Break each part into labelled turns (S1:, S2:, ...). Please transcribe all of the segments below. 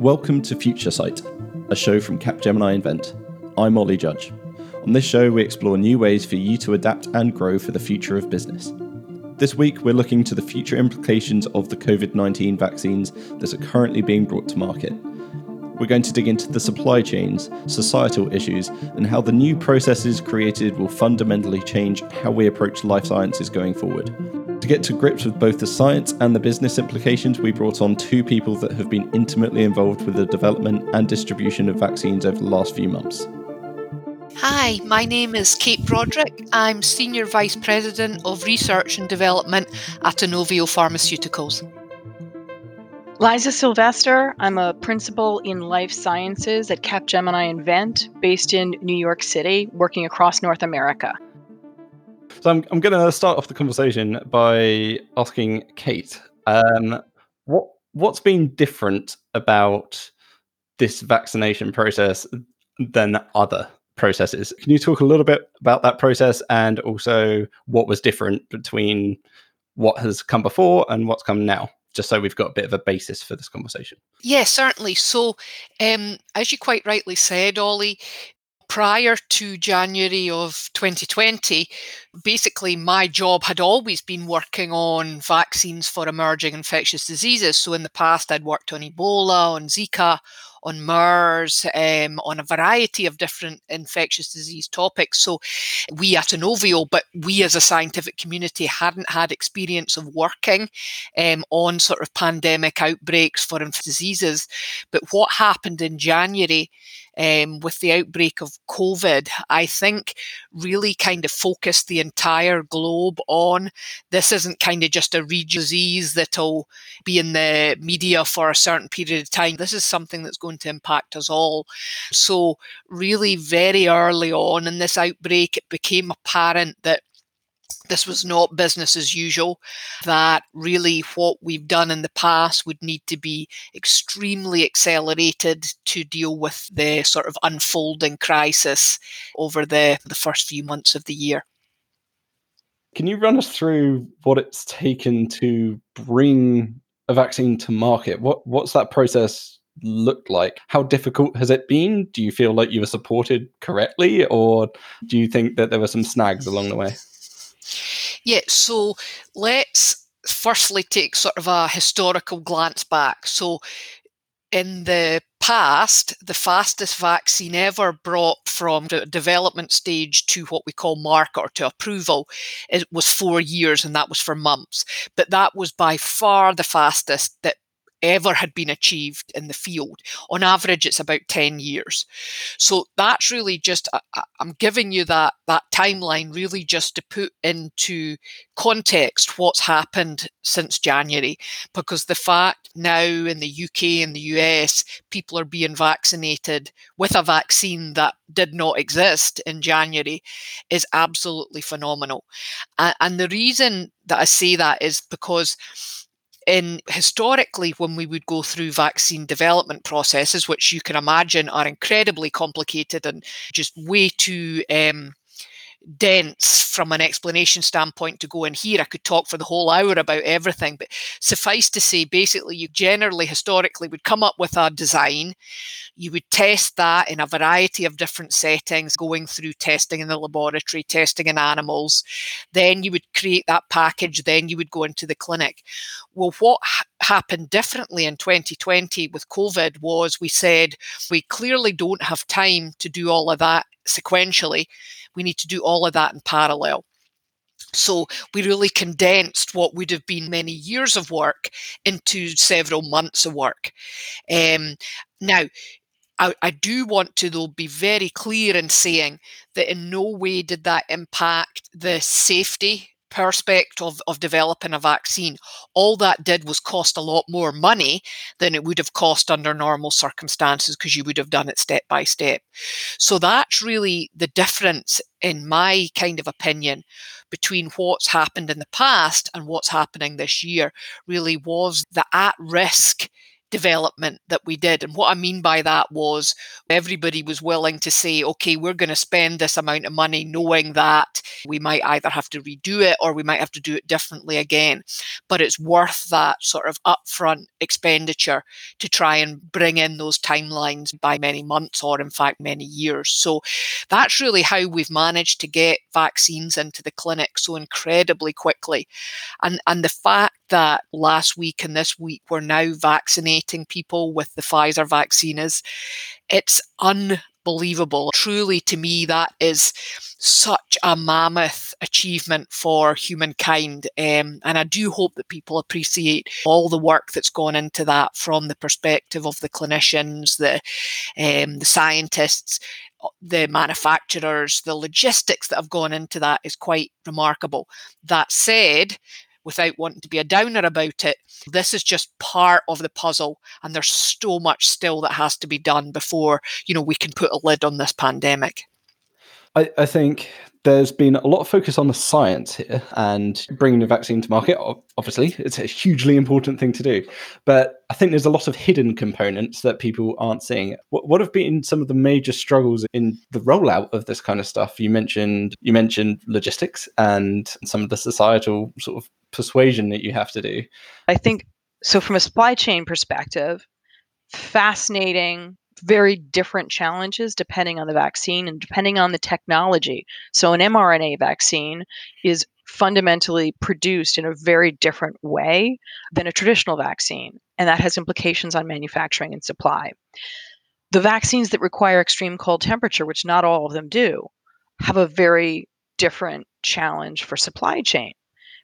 S1: Welcome to Future Sight, a show from Capgemini Invent. I'm Ollie Judge. On this show, we explore new ways for you to adapt and grow for the future of business. This week, we're looking to the future implications of the COVID 19 vaccines that are currently being brought to market. We're going to dig into the supply chains, societal issues, and how the new processes created will fundamentally change how we approach life sciences going forward. To get to grips with both the science and the business implications, we brought on two people that have been intimately involved with the development and distribution of vaccines over the last few months.
S2: Hi, my name is Kate Broderick. I'm Senior Vice President of Research and Development at Inovio Pharmaceuticals.
S3: Liza Sylvester, I'm a principal in life sciences at Capgemini Invent, based in New York City, working across North America.
S1: So I'm, I'm going to start off the conversation by asking Kate, um, what what's been different about this vaccination process than other processes. Can you talk a little bit about that process and also what was different between what has come before and what's come now? Just so we've got a bit of a basis for this conversation.
S2: Yeah, certainly. So, um, as you quite rightly said, Ollie, prior to January of 2020, basically my job had always been working on vaccines for emerging infectious diseases. So in the past, I'd worked on Ebola, on Zika, on MERS, um, on a variety of different infectious disease topics. So we at Inovio, but we as a scientific community hadn't had experience of working um, on sort of pandemic outbreaks for diseases. But what happened in January um, with the outbreak of COVID, I think really kind of focused the entire globe on this isn't kind of just a region disease that'll be in the media for a certain period of time. This is something that's going to impact us all. So, really, very early on in this outbreak, it became apparent that this was not business as usual, that really what we've done in the past would need to be extremely accelerated to deal with the sort of unfolding crisis over the, the first few months of the year.
S1: Can you run us through what it's taken to bring a vaccine to market? What what's that process looked like? How difficult has it been? Do you feel like you were supported correctly, or do you think that there were some snags along the way?
S2: Yeah, so let's firstly take sort of a historical glance back. So, in the past, the fastest vaccine ever brought from the development stage to what we call market or to approval it was four years, and that was for mumps. But that was by far the fastest that ever had been achieved in the field. On average, it's about 10 years. So that's really just, I'm giving you that, that timeline really just to put into context what's happened since January, because the fact now in the UK and the US, people are being vaccinated with a vaccine that did not exist in January is absolutely phenomenal. And, and the reason that I say that is because in historically when we would go through vaccine development processes which you can imagine are incredibly complicated and just way too um, dense from an explanation standpoint to go in here. I could talk for the whole hour about everything, but suffice to say, basically, you generally historically would come up with a design. You would test that in a variety of different settings, going through testing in the laboratory, testing in animals. Then you would create that package. Then you would go into the clinic. Well, what happened differently in 2020 with COVID was we said we clearly don't have time to do all of that sequentially. We need to do all of that in parallel. So we really condensed what would have been many years of work into several months of work. Um, now, I, I, do want to, though, be very clear in saying that in no way did that impact the safety perspective of, of developing a vaccine, all that did was cost a lot more money than it would have cost under normal circumstances because you would have done it step by step. So that's really the difference, in my kind of opinion, between what's happened in the past and what's happening this year, really was the at risk development that we did. And what I mean by that was everybody was willing to say, okay, we're going to spend this amount of money knowing that we might either have to redo it or we might have to do it differently again. But it's worth that sort of upfront expenditure to try and bring in those timelines by many months or, in fact, many years. So that's really how we've managed to get vaccines into the clinic so incredibly quickly. And, and the fact that last week and this week we're now vaccinating people with the Pfizer vaccine is it's unbelievable. Truly, to me, that is such a mammoth achievement for humankind. Um, and I do hope that people appreciate all the work that's gone into that from the perspective of the clinicians, the, um, the scientists, the manufacturers, the logistics that have gone into that is quite remarkable. That said, without wanting to be a downer about it, this is just part of the puzzle. And there's so much still that has to be done before, you know, we can put a lid on this pandemic.
S1: I, I think there's been a lot of focus on the science here and bringing the vaccine to market. Obviously, it's a hugely important thing to do. But I think there's a lot of hidden components that people aren't seeing. What, what have been some of the major struggles in the rollout of this kind of stuff? You mentioned you mentioned logistics and some of the societal sort of persuasion that you have to do.
S3: I think so. From a supply chain perspective, fascinating very different challenges depending on the vaccine and depending on the technology. So, an mRNA vaccine is fundamentally produced in a very different way than a traditional vaccine, and that has implications on manufacturing and supply. The vaccines that require extreme cold temperature, which not all of them do, have a very different challenge for supply chain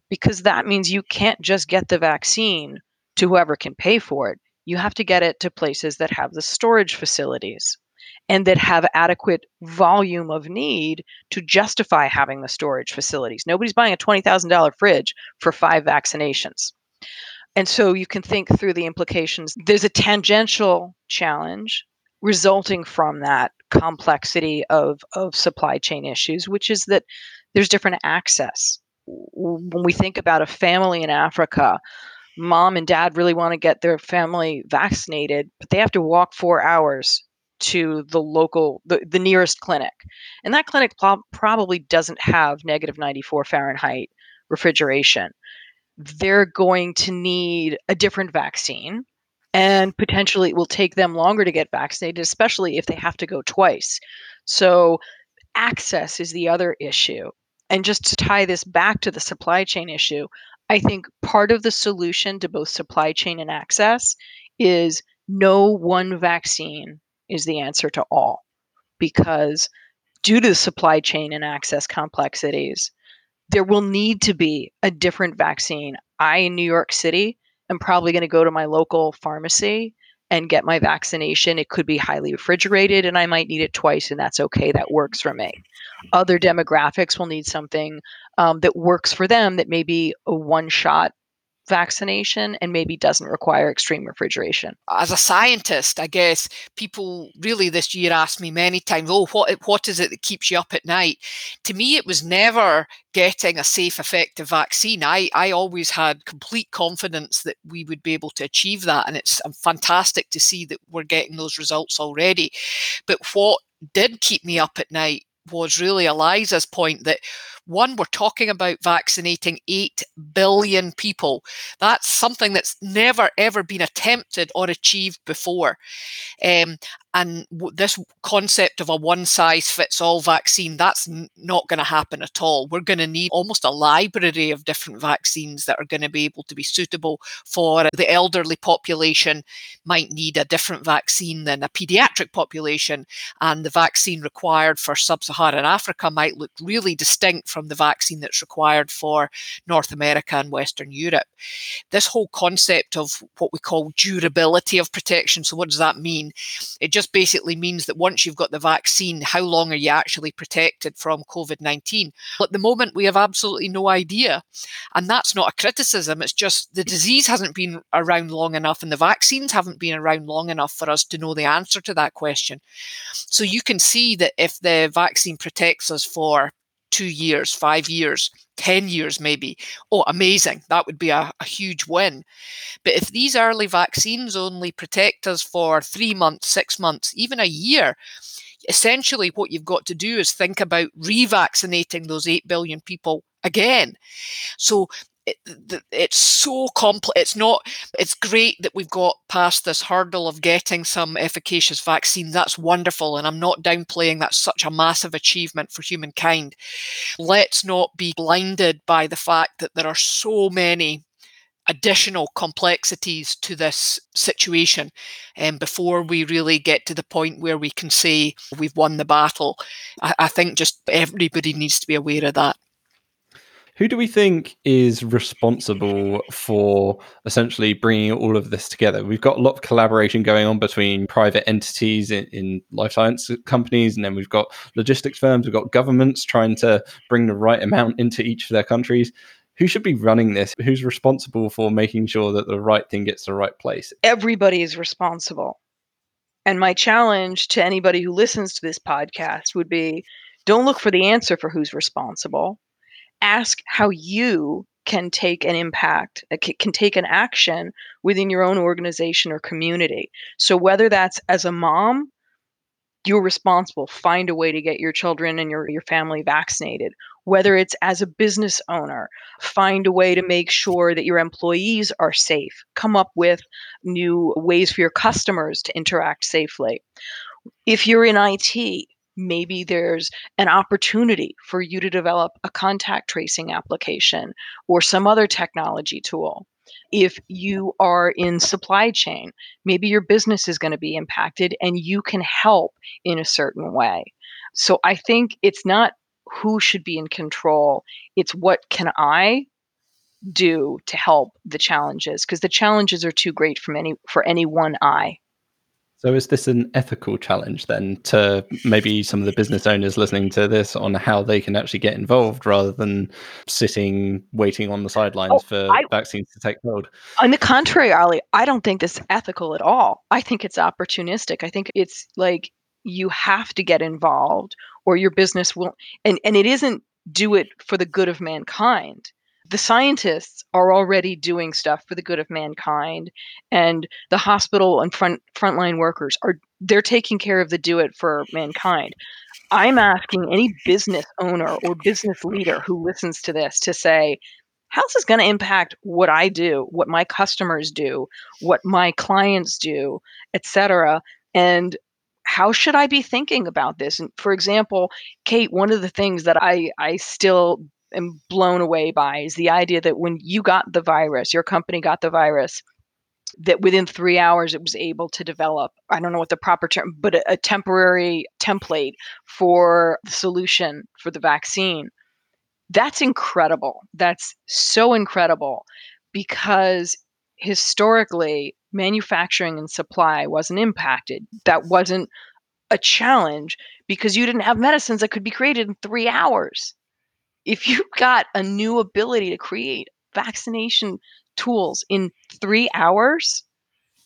S3: because that means you can't just get the vaccine to whoever can pay for it you have to get it to places that have the storage facilities and that have adequate volume of need to justify having the storage facilities. Nobody's buying a $20,000 fridge for five vaccinations. And so you can think through the implications. There's a tangential challenge resulting from that complexity of, of supply chain issues, which is that there's different access. When we think about a family in Africa mom and dad really want to get their family vaccinated, but they have to walk four hours to the local, the, the nearest clinic. And that clinic pro- probably doesn't have negative 94 Fahrenheit refrigeration. They're going to need a different vaccine. And potentially it will take them longer to get vaccinated, especially if they have to go twice. So, access is the other issue. And just to tie this back to the supply chain issue, I think part of the solution to both supply chain and access is no one vaccine is the answer to all because due to the supply chain and access complexities, there will need to be a different vaccine. I, in New York City, am probably going to go to my local pharmacy and get my vaccination. It could be highly refrigerated and I might need it twice, and that's okay. That works for me. Other demographics will need something um, that works for them that may be a one shot vaccination and maybe doesn't require extreme refrigeration.
S2: As a scientist, I guess people really this year asked me many times, "Oh, what what is it that keeps you up at night?" To me, it was never getting a safe, effective vaccine. I I always had complete confidence that we would be able to achieve that, and it's fantastic to see that we're getting those results already. But what did keep me up at night was really Eliza's point that one, we're talking about vaccinating 8 billion people. That's something that's never, ever been attempted or achieved before. Um, and this concept of a one size fits all vaccine, that's n- not going to happen at all. We're going to need almost a library of different vaccines that are going to be able to be suitable for the elderly population, might need a different vaccine than a pediatric population. And the vaccine required for sub Saharan Africa might look really distinct from the vaccine that's required for North America and Western Europe. This whole concept of what we call durability of protection. So, what does that mean? It just basically means that once you've got the vaccine, how long are you actually protected from COVID 19? At the moment, we have absolutely no idea. And that's not a criticism, it's just the disease hasn't been around long enough and the vaccines haven't been around long enough for us to know the answer to that question. So, you can see that if the vaccine protects us for two years, five years, 10 years, maybe. Oh, amazing. That would be a, a, huge win. But if these early vaccines only protect us for three months, six months, even a year, essentially what you've got to do is think about revaccinating those 8 billion people again. So it, it's so complex. It's not. It's great that we've got past this hurdle of getting some efficacious vaccine. That's wonderful, and I'm not downplaying. That's such a massive achievement for humankind. Let's not be blinded by the fact that there are so many additional complexities to this situation um, before we really get to the point where we can say we've won the battle. I, I think just everybody needs to be aware of that.
S1: Who do we think is responsible for essentially bringing all of this together? We've got a lot of collaboration going on between private entities in, in life science companies, and then we've got logistics firms, we've got governments trying to bring the right amount into each of their countries who should be running this? Who's responsible for making sure that the right thing gets to the right place?
S3: Everybody is responsible. And my challenge to anybody who listens to this podcast would be don't look for the answer for who's responsible ask how you can take an impact, uh, can take an action within your own organization or community. So, whether that's as a mom, you're responsible, find a way to get your children and your, your family vaccinated. Whether it's as a business owner, find a way to make sure that your employees are safe, come up with new ways for your customers to interact safely. If you're in IT, maybe there's an opportunity for you to develop a contact tracing application or some other technology tool. If you are in supply chain, maybe your business is going to be impacted and you can help in a certain way. So I think it's not who should be in control, it's what can I do to help the challenges because the challenges are too great from any for any one eye.
S1: So, is this an ethical challenge then to maybe some of the business owners listening to this on how they can actually get involved rather than sitting waiting on the sidelines oh, for I, vaccines to take hold?
S3: On the contrary, Ollie, I don't think this is ethical at all. I think it's opportunistic. I think it's like you have to get involved or your business will, and, and it isn't do it for the good of mankind the scientists are already doing stuff for the good of mankind and the hospital and front frontline workers are they're taking care of the do it for mankind i'm asking any business owner or business leader who listens to this to say how's this going to impact what i do what my customers do what my clients do etc and how should I be thinking about this? And for example, Kate, one of the things that I, I still am blown away by is the idea that when you got the virus, your company got the virus, that within three hours it was able to develop i don't know what the proper term but a, a, temporary template for the solution for the vaccine. That's incredible. That's so incredible because historically manufacturing and supply wasn't impacted. That wasn't a challenge because you didn't have medicines that could be created in three hours if you've got a new ability to create vaccination tools in three hours,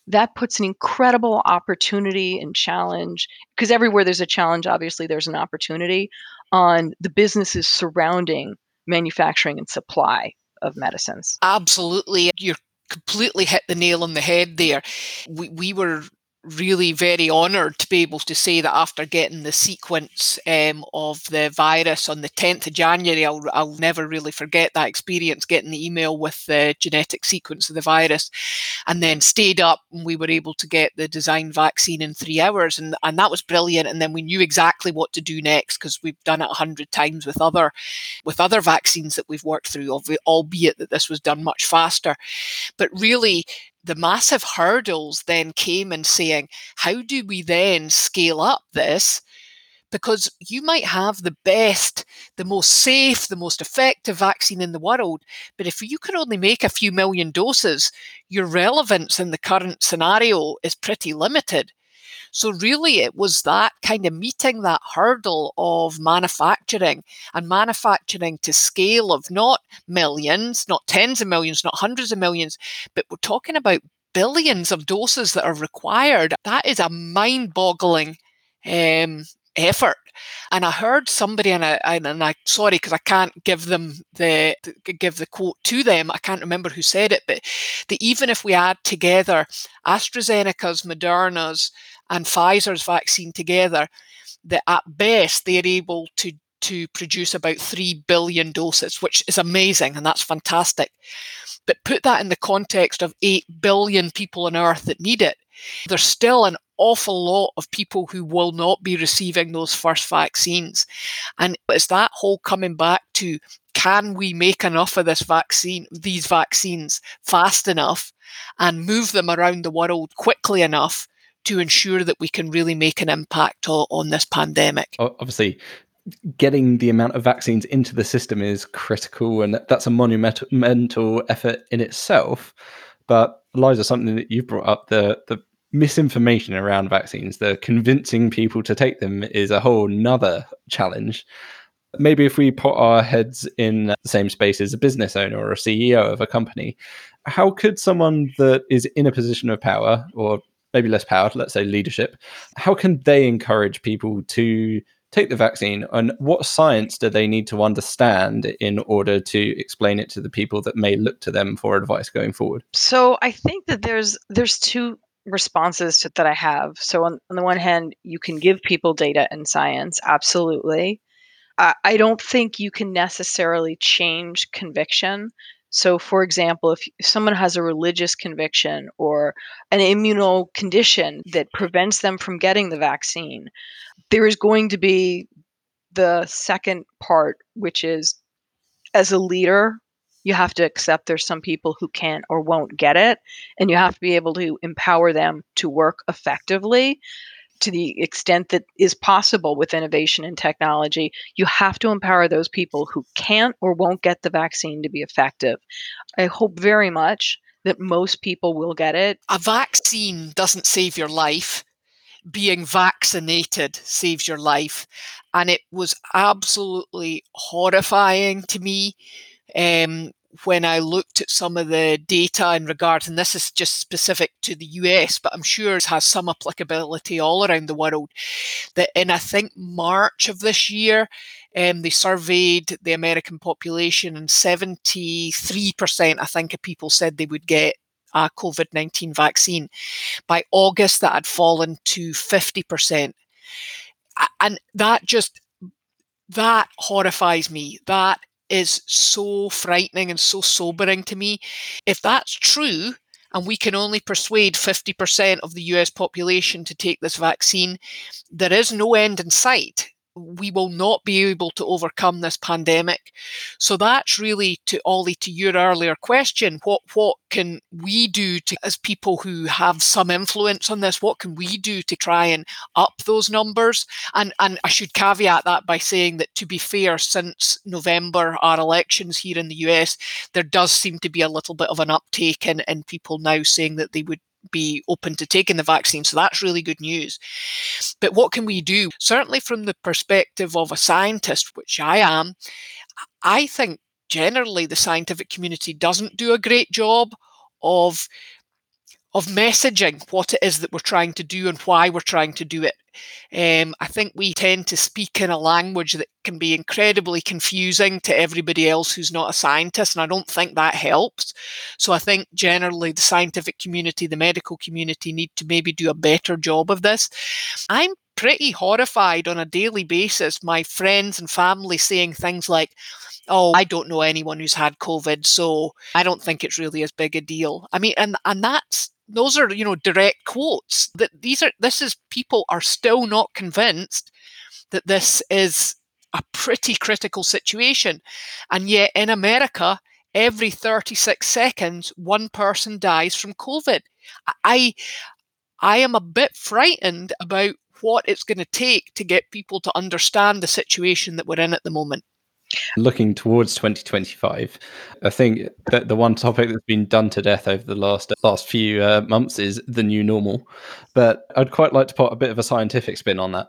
S3: that puts an incredible opportunity and challenge because everywhere there's a challenge, obviously, there's an opportunity on the businesses surrounding manufacturing and supply of medicines.
S2: Absolutely. You're completely hit the nail on the head there. We, we were really very honoured to be able to say that after getting the sequence um, of the virus on the 10th of January, I'll, I'll never really forget that experience getting the email with the genetic sequence of the virus and then stayed up and we were able to get the design vaccine in three hours and, and that was brilliant and then we knew exactly what to do next because we've done it a hundred times with other with other vaccines that we've worked through albeit that this was done much faster. But really the massive hurdles then came in saying, how do we then scale up this? Because you might have the best, the most safe, the most effective vaccine in the world, but if you can only make a few million doses, your relevance in the current scenario is pretty limited. So, really, it was that kind of meeting that hurdle of manufacturing and manufacturing to scale of not millions, not tens of millions, not hundreds of millions, but we're talking about billions of doses that are required. That is a mind boggling um, effort. And I heard somebody, and I, and I sorry because I can't give them the give the quote to them. I can't remember who said it, but that even if we add together AstraZeneca's, Moderna's, and Pfizer's vaccine together, that at best they're able to to produce about 3 billion doses, which is amazing and that's fantastic. But put that in the context of 8 billion people on Earth that need it. There's still an awful lot of people who will not be receiving those first vaccines. And it's that whole coming back to can we make enough of this vaccine, these vaccines fast enough and move them around the world quickly enough to ensure that we can really make an impact on, on this pandemic?
S1: Obviously, getting the amount of vaccines into the system is critical, and that's a monumental effort in itself. But Liza, something that you brought up the the misinformation around vaccines, the convincing people to take them is a whole nother challenge. Maybe if we put our heads in the same space as a business owner or a CEO of a company, how could someone that is in a position of power or maybe less power, let's say leadership, how can they encourage people to take the vaccine and what science do they need to understand in order to explain it to the people that may look to them for advice going forward
S3: so i think that there's there's two responses to, that i have. So on, on the one hand you can give people data and science absolutely. I, don't think you can necessarily change conviction. So, for example, if someone has a religious conviction or an immuno condition that prevents them from getting the vaccine, there is going to be the second part, which is as a leader, you have to accept there's some people who can't or won't get it, and you have to be able to empower them to work effectively to the extent that is possible with innovation and technology, you have to empower those people who can't or won't get the vaccine to be effective. I hope very much that most people will get it.
S2: A vaccine doesn't save your life. Being vaccinated saves your life. And it was absolutely horrifying to me um, when I looked at some of the data in regards, and this is just specific to the US, but I'm sure it has some applicability all around the world, that in I think March of this year, um, they surveyed the American population, and 73%, I think, of people said they would get a COVID 19 vaccine. By August, that had fallen to 50%. And that just that horrifies me. That is so frightening and so sobering to me. If that's true, and we can only persuade 50% of the US population to take this vaccine, there is no end in sight we will not be able to overcome this pandemic. So that's really to Ollie to your earlier question, what what can we do to as people who have some influence on this, what can we do to try and up those numbers? And and I should caveat that by saying that to be fair, since November our elections here in the US, there does seem to be a little bit of an uptake in, in people now saying that they would be open to taking the vaccine. So that's really good news. But what can we do? Certainly, from the perspective of a scientist, which I am, I think generally the scientific community doesn't do a great job of of messaging what it is that we're trying to do and why we're trying to do it. Um, I think we tend to speak in a language that can be incredibly confusing to everybody else who's not a scientist, and I don't think that helps. So I think generally the scientific community, the medical community need to maybe do a better job of this. I'm pretty horrified on a daily basis, my friends and family saying things like, oh i don't know anyone who's had covid so i don't think it's really as big a deal i mean and and that's those are you know direct quotes that these are this is people are still not convinced that this is a pretty critical situation. And yet in america every 36 seconds one person dies from covid. I i am a bit frightened about what it's going to take to get people to understand the situation that we're in at the moment
S1: Looking towards 2025, I think that the one topic that's been done to death over the last last few uh, months is the new normal. But I'd quite like to put a bit of a scientific spin on that.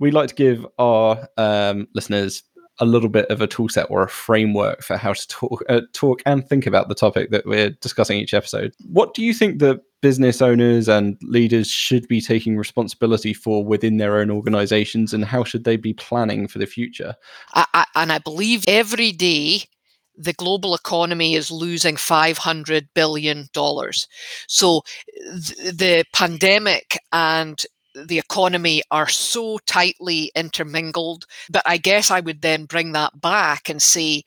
S1: We like to give our um, listeners a little bit of a toolset or a framework for how to talk, uh, talk and think about the topic that we're discussing each episode. What do you think that business owners and leaders should be taking responsibility for within their own organizations, and how should they be planning for the future?
S2: I, I, and I believe every day the global economy is losing $500 billion. So th- the pandemic and the economy are so tightly intermingled. But I guess I would then bring that back and say,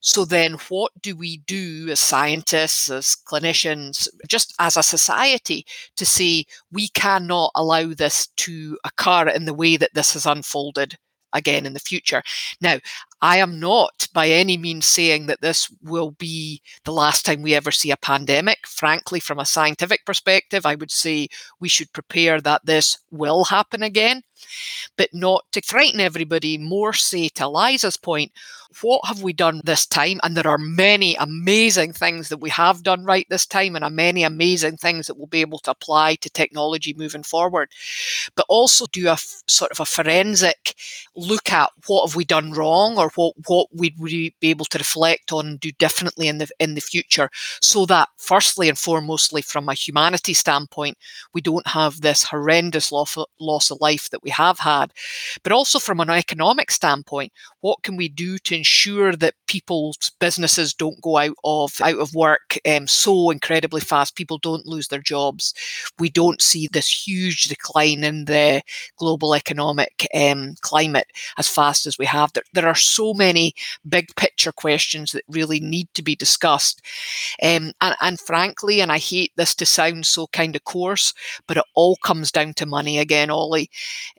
S2: so then what do we do as scientists, as clinicians, just as a society to say we cannot allow this to occur in the way that this has unfolded again in the future. Now, I am not by any means saying that this will be the last time we ever see a pandemic. Frankly, from a scientific perspective, I would say we should prepare that this will happen again, but not to frighten everybody, more say to Liza's point, what have we done this time? And there are many amazing things that we have done right this time, and are many amazing things that we'll be able to apply to technology moving forward. But also do a f- sort of a forensic look at what have we done wrong, or what what would we be able to reflect on and do differently in the in the future, so that firstly and foremostly from a humanity standpoint, we don't have this horrendous loss loss of life that we have had, but also from an economic standpoint, what can we do to ensure that people's businesses don't go out of out of work um, so incredibly fast. People don't lose their jobs. We don't see this huge decline in the global economic um, climate as fast as we have. There, there are so many big picture questions that really need to be discussed. Um, and, and frankly, and I hate this to sound so kind of coarse, but it all comes down to money again, Ollie.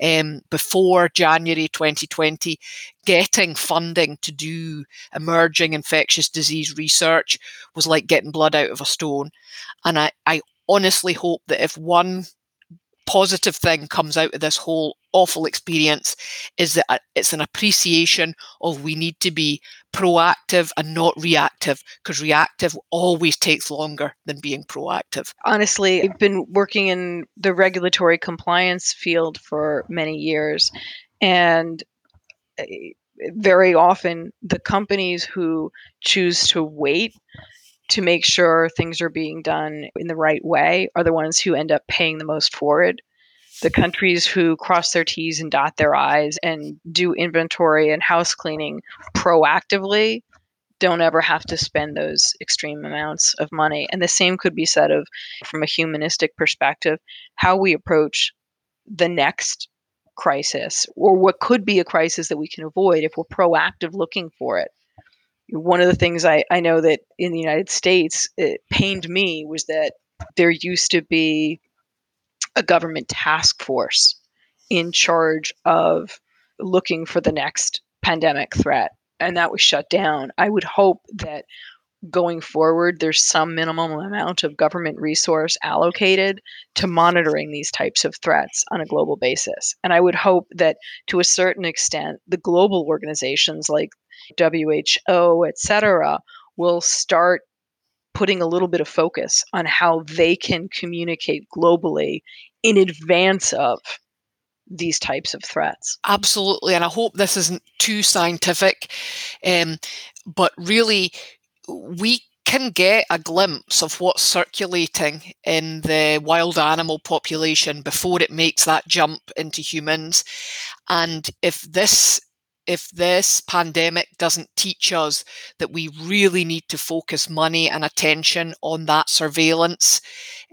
S2: Um, before January 2020, getting funding to do emerging infectious disease research was like getting blood out of a stone. And I, I honestly hope that if one positive thing comes out of this whole awful experience is that uh, it's an appreciation of we need to be proactive and not reactive because reactive always takes longer than being proactive.
S3: Honestly, I've been working in the regulatory compliance field for many years and Eh, very often the companies who choose to wait to make sure things are being done in the right way are the ones who end up paying the most for it. The countries who cross their T's and dot their I's and do inventory and house cleaning proactively don't ever have to spend those extreme amounts of money. And the same could be said of, from a humanistic perspective, how we approach the next crisis or what could be a crisis that we can avoid if we're proactive looking for it. One of the things I, I know that in the United States it pained me was that there used to be a government task force in charge of looking for the next pandemic threat and that was shut down. I would hope that going forward, there's some minimum amount of government resource allocated to monitoring these types of threats on a global basis. And I would hope that to a certain extent, the global organizations like WHO, et cetera, will start putting a little bit of focus on how they can communicate globally in advance of these types of threats.
S2: Absolutely. And I hope this isn't too scientific, um, but really, we can get a glimpse of what's circulating in the wild animal population before it makes that jump into humans. And if this if this pandemic doesn't teach us that we really need to focus money and attention on that surveillance,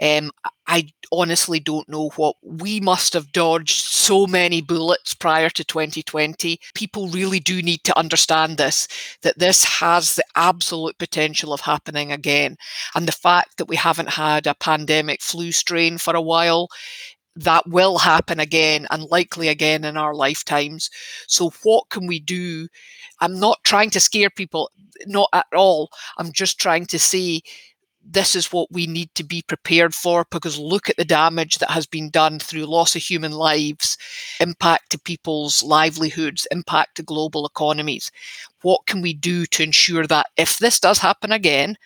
S2: um, I honestly don't know what we must have dodged so many bullets prior to 2020. People really do need to understand this that this has the absolute potential of happening again. And the fact that we haven't had a pandemic flu strain for a while that will happen again and likely again in our lifetimes. So, what can we do? I'm not trying to scare people, not at all. I'm just trying to say this is what we need to be prepared for because look at the damage that has been done through loss of human lives, impact to people's livelihoods, impact to global economies. What can we do to ensure that if this does happen again,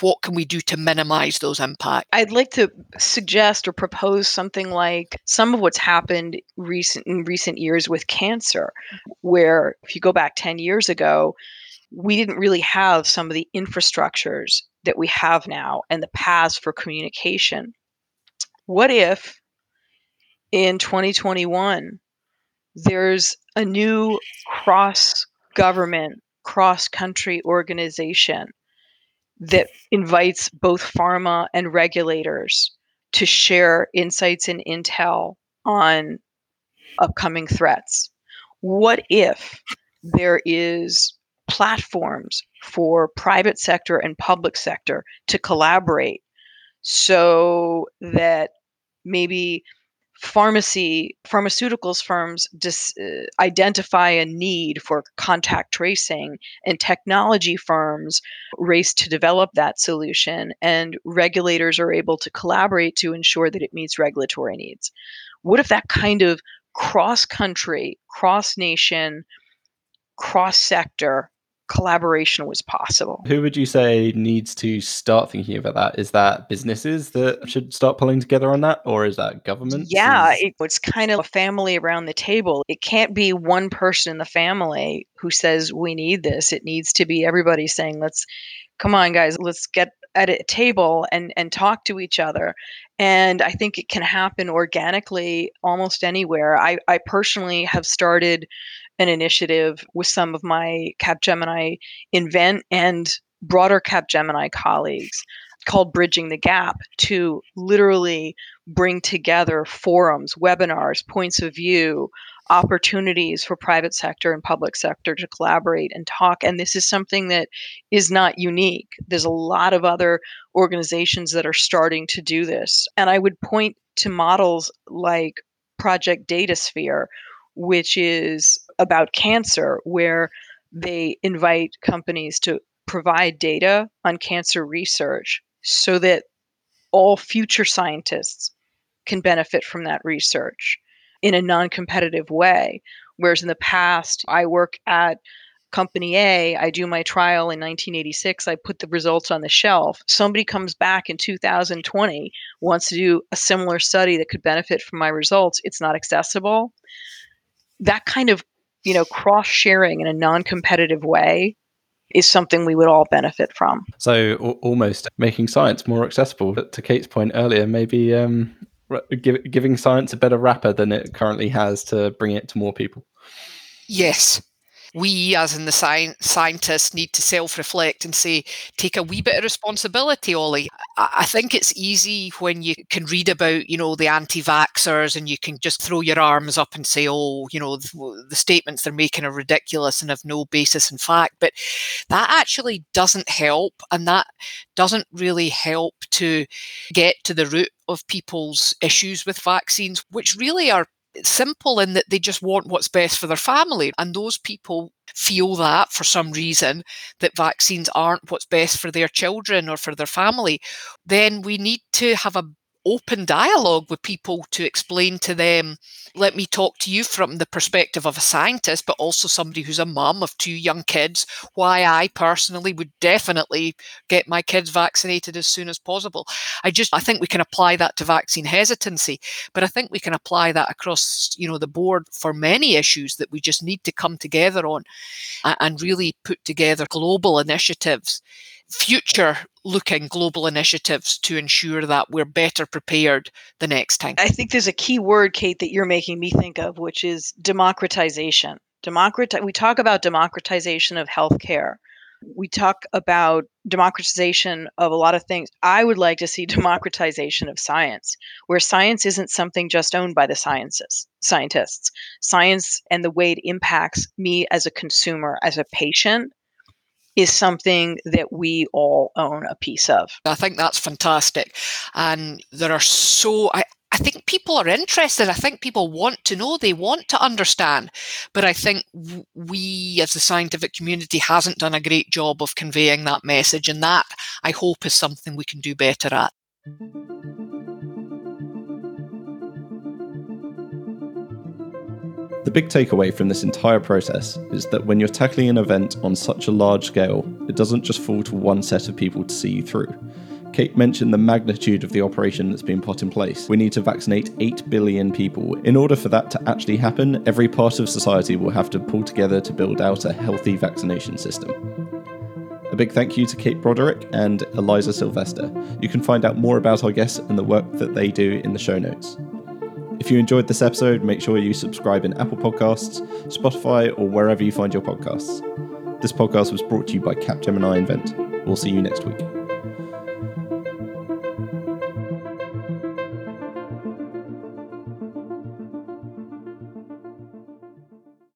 S2: what can we do to minimize those impacts?
S3: I'd like to suggest or propose something like some of what's happened recent in recent years with cancer, where if you go back 10 years ago, we didn't really have some of the infrastructures that we have now and the paths for communication. What if in 2021 there's a new cross government, cross country organization that invites both pharma and regulators to share insights and intel on upcoming threats? What if there is platforms for private sector and public sector to collaborate so that maybe pharmacy pharmaceuticals firms dis, uh, identify a need for contact tracing and technology firms race to develop that solution and regulators are able to collaborate to ensure that it meets regulatory needs. What if that kind of cross country cross nation cross sector collaboration was possible.
S1: Who would you say needs to start thinking about that? Is that businesses that should start pulling together on that, or is that government?
S3: Yeah, it, it's kind of a family around the table. It can't be one person in the family who says, We need this. It needs to be everybody saying, Let's come on, guys, let's get at a table and and talk to each other and i think it can happen organically almost anywhere i i personally have started an initiative with some of my Capgemini Invent and broader Capgemini colleagues called Bridging the Gap to literally bring together forums, webinars, points of view, opportunities for private sector and public sector to collaborate and talk. And this is something that is not unique. There's a lot of other organizations that are starting to do this. And I would point to models like Project Datasphere, which is about cancer, where they invite companies to provide data on cancer research so that all future scientists can benefit from that research in a non competitive way. Whereas in the past, I work at company A, I do my trial in 1986, I put the results on the shelf. Somebody comes back in 2020, wants to do a similar study that could benefit from my results, it's not accessible that kind of you know cross sharing in a non-competitive way is something we would all benefit from.
S1: So almost making science more accessible. But to Kate's point earlier, maybe um, give, giving science a better wrapper than it currently has to bring it to more people.
S2: Yes, we, as in the science, scientists, need to self reflect and say, take a wee bit of responsibility, Ollie. I think it's easy when you can read about, you know, the anti vaxxers and you can just throw your arms up and say, oh, you know, the, the statements they're making are ridiculous and have no basis in fact. But that actually doesn't help. And that doesn't really help to get to the root of people's issues with vaccines, which really are simple in that they just want what's best for their family. And those people feel that for some reason that vaccines aren't what's best for their children or for their family, then we need to have a open dialogue with people to explain to them let me talk to you from the perspective of a scientist but also somebody who's a mum of two young kids. Why i personally would definitely get my kids vaccinated as soon as possible. I just i think we can apply that to vaccine hesitancy but i think we can apply that across you know the board for many issues that we just need to come together on and really put together global initiatives future looking global initiatives to ensure that we're better prepared the next time?
S3: I think there's a key word, Kate, that you're making me think of, which is democratization. Democrat- we talk about democratization of healthcare. We talk about democratization of a lot of things. I would like to see democratization of science, where science isn't something just owned by the sciences, scientists. Science and the way it impacts me as a consumer, as a patient, is something that we all own a piece of.
S2: I think that's fantastic. And there are so, I, I think people are interested. I think people want to know, they want to understand. But I think we, as the scientific community, hasn't done a great job of conveying that message. And that, I hope, is something we can do better at.
S1: Big takeaway from this entire process is that when you're tackling an event on such a large scale, it doesn't just fall to one set of people to see you through. Kate mentioned the magnitude of the operation that's been put in place. We need to vaccinate 8 billion people. In order for that to actually happen, every part of society will have to pull together to build out a healthy vaccination system. A big thank you to Kate Broderick and Eliza Sylvester. You can find out more about our guests and the work that they do in the show notes. If you enjoyed this episode, make sure you subscribe in Apple Podcasts, Spotify, or wherever you find your podcasts. This podcast was brought to you by Capgemini Invent. We'll see you next week.